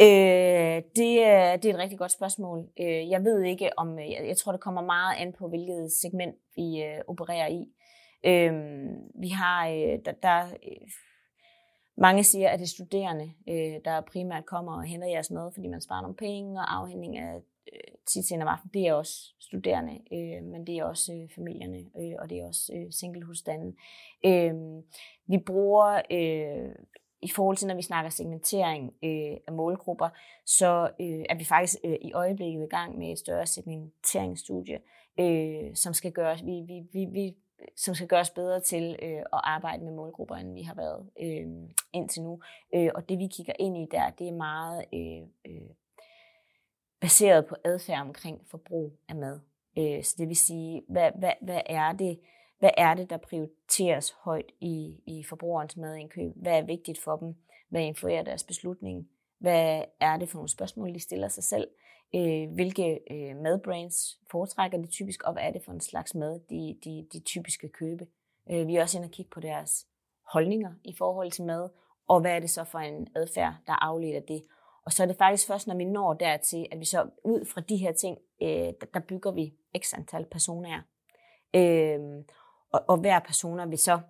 Øh, det, er, det er et rigtig godt spørgsmål. Øh, jeg ved ikke om, øh, jeg, jeg tror det kommer meget an på, hvilket segment vi øh, opererer i. Øh, vi har, øh, der, der øh, mange siger, at det er studerende, øh, der primært kommer og henter jeres mad, fordi man sparer nogle penge og afhængig af øh, tit om aftenen. Det er også studerende, øh, men det er også øh, familierne, øh, og det er også øh, singlehusstanden. Øh, vi bruger øh, i forhold til, når vi snakker segmentering øh, af målgrupper, så øh, er vi faktisk øh, i øjeblikket i gang med et større segmenteringsstudie, øh, som skal gøres, vi, vi, vi, vi, som skal gøres bedre til øh, at arbejde med målgrupper, end vi har været øh, indtil nu. Øh, og det vi kigger ind i der, det er meget øh, øh, baseret på adfærd omkring forbrug af mad. Øh, så det vil sige, hvad, hvad, hvad er det, hvad er det, der prioriteres højt i, i forbrugerens madindkøb? Hvad er vigtigt for dem? Hvad influerer deres beslutning? Hvad er det for nogle spørgsmål, de stiller sig selv? Øh, hvilke øh, madbrands foretrækker de typisk, og hvad er det for en slags mad, de, de, de typisk vil købe? Øh, vi er også inde og kigge på deres holdninger i forhold til mad, og hvad er det så for en adfærd, der afleder det? Og så er det faktisk først, når vi når dertil, at vi så ud fra de her ting, øh, der bygger vi x antal personer. Øh, og, og hver persona vil så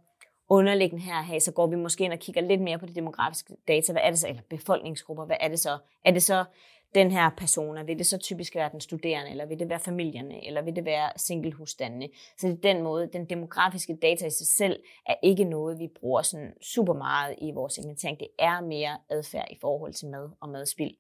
underliggende her have, så går vi måske ind og kigger lidt mere på de demografiske data. Hvad er det så, eller befolkningsgrupper, hvad er det så? Er det så den her persona, vil det så typisk være den studerende, eller vil det være familierne, eller vil det være singlehusstandene? Så det er den måde, den demografiske data i sig selv er ikke noget, vi bruger sådan super meget i vores segmentering. Det er mere adfærd i forhold til mad og madspil.